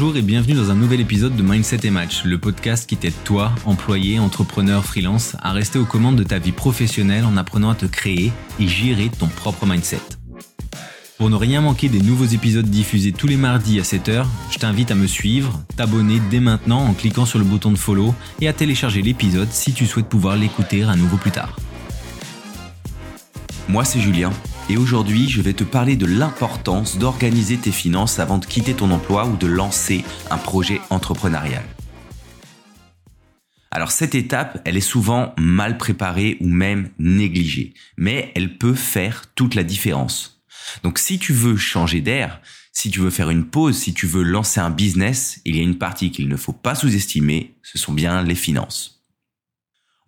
Bonjour et bienvenue dans un nouvel épisode de Mindset et Match, le podcast qui t'aide toi, employé, entrepreneur, freelance, à rester aux commandes de ta vie professionnelle en apprenant à te créer et gérer ton propre mindset. Pour ne rien manquer des nouveaux épisodes diffusés tous les mardis à 7h, je t'invite à me suivre, t'abonner dès maintenant en cliquant sur le bouton de follow et à télécharger l'épisode si tu souhaites pouvoir l'écouter à nouveau plus tard. Moi c'est Julien et aujourd'hui, je vais te parler de l'importance d'organiser tes finances avant de quitter ton emploi ou de lancer un projet entrepreneurial. Alors cette étape, elle est souvent mal préparée ou même négligée, mais elle peut faire toute la différence. Donc si tu veux changer d'air, si tu veux faire une pause, si tu veux lancer un business, il y a une partie qu'il ne faut pas sous-estimer, ce sont bien les finances.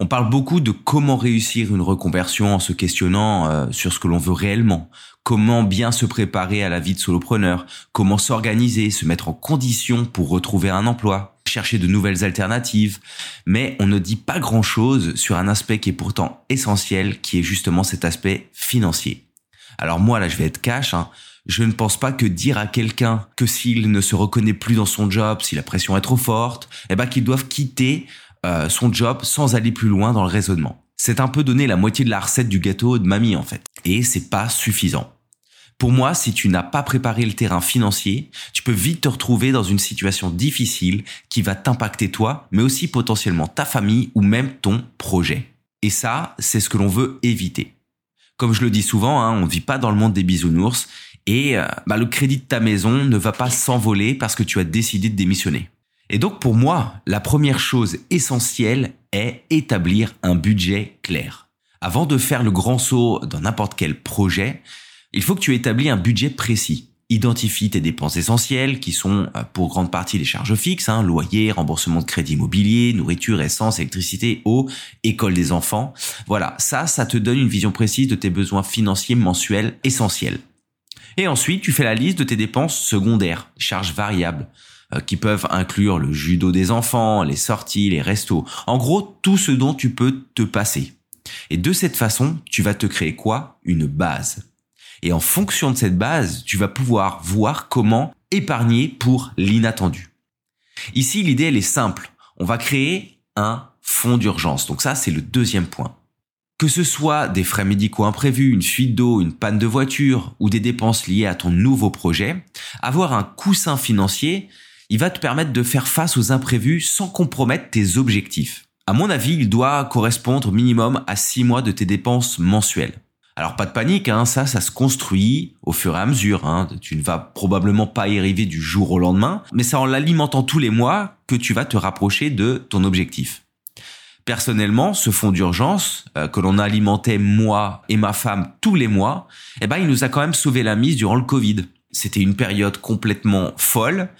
On parle beaucoup de comment réussir une reconversion en se questionnant euh, sur ce que l'on veut réellement, comment bien se préparer à la vie de solopreneur, comment s'organiser, se mettre en condition pour retrouver un emploi, chercher de nouvelles alternatives, mais on ne dit pas grand-chose sur un aspect qui est pourtant essentiel, qui est justement cet aspect financier. Alors moi là je vais être cash, hein, je ne pense pas que dire à quelqu'un que s'il ne se reconnaît plus dans son job, si la pression est trop forte, eh ben qu'ils doivent quitter euh, son job sans aller plus loin dans le raisonnement. C'est un peu donner la moitié de la recette du gâteau de mamie en fait. Et c'est pas suffisant. Pour moi, si tu n'as pas préparé le terrain financier, tu peux vite te retrouver dans une situation difficile qui va t'impacter toi, mais aussi potentiellement ta famille ou même ton projet. Et ça, c'est ce que l'on veut éviter. Comme je le dis souvent, hein, on ne vit pas dans le monde des bisounours et euh, bah, le crédit de ta maison ne va pas s'envoler parce que tu as décidé de démissionner. Et donc pour moi, la première chose essentielle est établir un budget clair. Avant de faire le grand saut dans n'importe quel projet, il faut que tu établis un budget précis. Identifie tes dépenses essentielles qui sont euh, pour grande partie les charges fixes, hein, loyer, remboursement de crédit immobilier, nourriture, essence, électricité, eau, école des enfants. Voilà, ça, ça te donne une vision précise de tes besoins financiers mensuels essentiels. Et ensuite, tu fais la liste de tes dépenses secondaires, charges variables, qui peuvent inclure le judo des enfants, les sorties, les restos. En gros, tout ce dont tu peux te passer. Et de cette façon, tu vas te créer quoi? Une base. Et en fonction de cette base, tu vas pouvoir voir comment épargner pour l'inattendu. Ici, l'idée, elle est simple. On va créer un fonds d'urgence. Donc ça, c'est le deuxième point. Que ce soit des frais médicaux imprévus, une fuite d'eau, une panne de voiture ou des dépenses liées à ton nouveau projet, avoir un coussin financier, il va te permettre de faire face aux imprévus sans compromettre tes objectifs. À mon avis, il doit correspondre minimum à 6 mois de tes dépenses mensuelles. Alors pas de panique, hein, ça, ça se construit au fur et à mesure. Hein. Tu ne vas probablement pas y arriver du jour au lendemain, mais c'est en l'alimentant tous les mois que tu vas te rapprocher de ton objectif. Personnellement, ce fonds d'urgence euh, que l'on alimentait moi et ma femme tous les mois, eh ben il nous a quand même sauvé la mise durant le Covid. C'était une période complètement folle.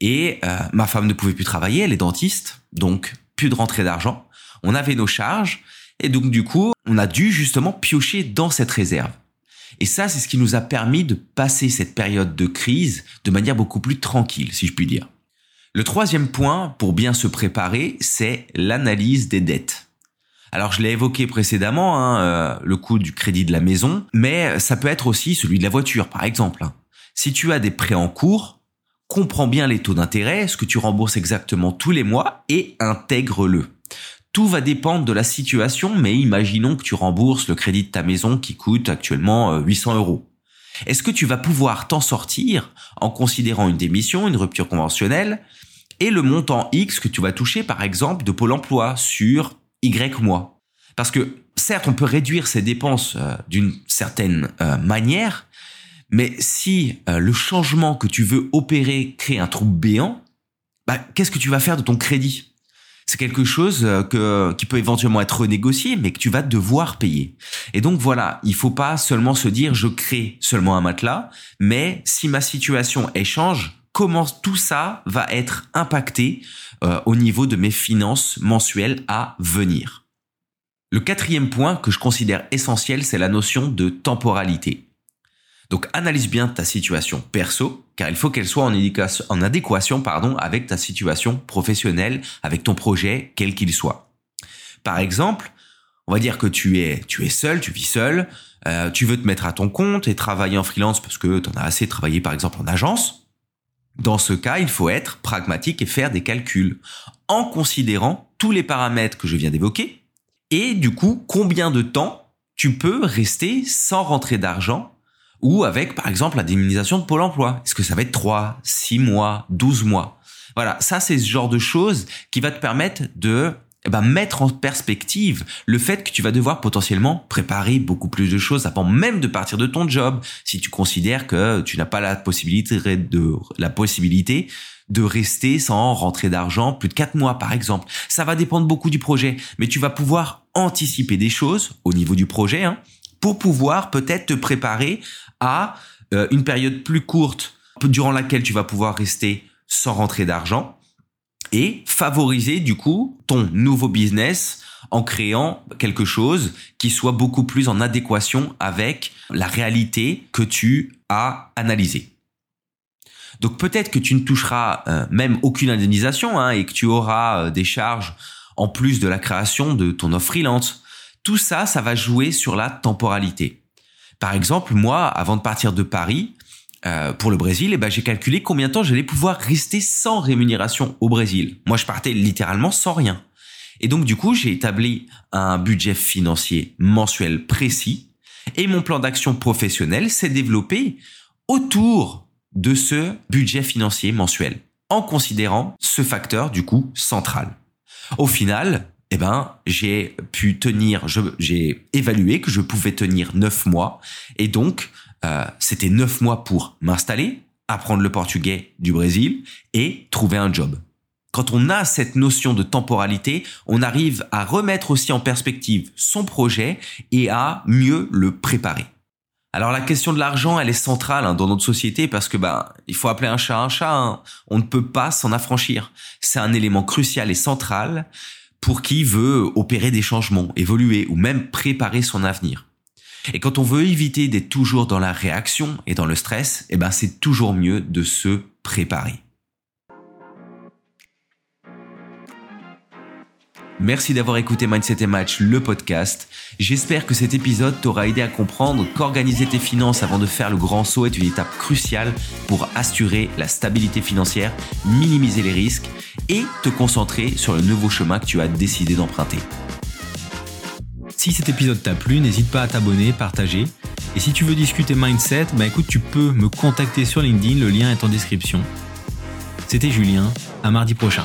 Et euh, ma femme ne pouvait plus travailler, elle est dentiste, donc plus de rentrée d'argent. On avait nos charges, et donc du coup, on a dû justement piocher dans cette réserve. Et ça, c'est ce qui nous a permis de passer cette période de crise de manière beaucoup plus tranquille, si je puis dire. Le troisième point pour bien se préparer, c'est l'analyse des dettes. Alors je l'ai évoqué précédemment, hein, euh, le coût du crédit de la maison, mais ça peut être aussi celui de la voiture, par exemple. Si tu as des prêts en cours, comprends bien les taux d'intérêt, ce que tu rembourses exactement tous les mois et intègre-le. Tout va dépendre de la situation, mais imaginons que tu rembourses le crédit de ta maison qui coûte actuellement 800 euh, euros. Est-ce que tu vas pouvoir t'en sortir en considérant une démission, une rupture conventionnelle et le montant X que tu vas toucher par exemple de Pôle emploi sur Y mois? Parce que certes, on peut réduire ses dépenses euh, d'une certaine euh, manière, mais si euh, le changement que tu veux opérer crée un trou béant, bah, qu'est-ce que tu vas faire de ton crédit? C'est quelque chose euh, qui peut éventuellement être renégocié, mais que tu vas devoir payer. Et donc voilà, il faut pas seulement se dire je crée seulement un matelas, mais si ma situation échange, comment tout ça va être impacté euh, au niveau de mes finances mensuelles à venir? Le quatrième point que je considère essentiel, c'est la notion de temporalité. Donc analyse bien ta situation perso, car il faut qu'elle soit en adéquation, pardon, avec ta situation professionnelle, avec ton projet, quel qu'il soit. Par exemple, on va dire que tu es, tu es seul, tu vis seul, euh, tu veux te mettre à ton compte et travailler en freelance parce que tu en as assez travaillé par exemple en agence. Dans ce cas, il faut être pragmatique et faire des calculs en considérant tous les paramètres que je viens d'évoquer et du coup combien de temps tu peux rester sans rentrer d'argent ou avec par exemple la diminution de Pôle emploi. Est-ce que ça va être 3, 6 mois, 12 mois? Voilà, ça c'est ce genre de choses qui va te permettre de eh ben, mettre en perspective le fait que tu vas devoir potentiellement préparer beaucoup plus de choses avant même de partir de ton job. Si tu considères que tu n'as pas la possibilité de, la possibilité de rester sans rentrer d'argent plus de quatre mois, par exemple. Ça va dépendre beaucoup du projet, mais tu vas pouvoir anticiper des choses au niveau du projet, hein, pour pouvoir peut-être te préparer à euh, une période plus courte durant laquelle tu vas pouvoir rester sans rentrer d'argent et favoriser du coup ton nouveau business en créant quelque chose qui soit beaucoup plus en adéquation avec la réalité que tu as analysée. Donc peut-être que tu ne toucheras euh, même aucune indemnisation hein, et que tu auras euh, des charges en plus de la création de ton offre freelance. Tout ça, ça va jouer sur la temporalité. Par exemple, moi, avant de partir de Paris, euh, pour le Brésil, eh ben, j'ai calculé combien de temps j'allais pouvoir rester sans rémunération au Brésil. Moi, je partais littéralement sans rien. Et donc, du coup, j'ai établi un budget financier mensuel précis et mon plan d'action professionnel s'est développé autour de ce budget financier mensuel en considérant ce facteur, du coup, central. Au final, eh ben, j'ai pu tenir, j'ai évalué que je pouvais tenir neuf mois et donc euh, c'était neuf mois pour m'installer, apprendre le portugais du Brésil et trouver un job. Quand on a cette notion de temporalité, on arrive à remettre aussi en perspective son projet et à mieux le préparer. Alors la question de l'argent, elle est centrale hein, dans notre société parce que bah il faut appeler un chat un chat. Hein. On ne peut pas s'en affranchir. C'est un élément crucial et central pour qui veut opérer des changements, évoluer ou même préparer son avenir. Et quand on veut éviter d'être toujours dans la réaction et dans le stress, eh ben c'est toujours mieux de se préparer. Merci d'avoir écouté Mindset et Match, le podcast. J'espère que cet épisode t'aura aidé à comprendre qu'organiser tes finances avant de faire le grand saut est une étape cruciale pour assurer la stabilité financière, minimiser les risques et te concentrer sur le nouveau chemin que tu as décidé d'emprunter. Si cet épisode t'a plu, n'hésite pas à t'abonner, partager. Et si tu veux discuter mindset, bah écoute, tu peux me contacter sur LinkedIn, le lien est en description. C'était Julien, à mardi prochain.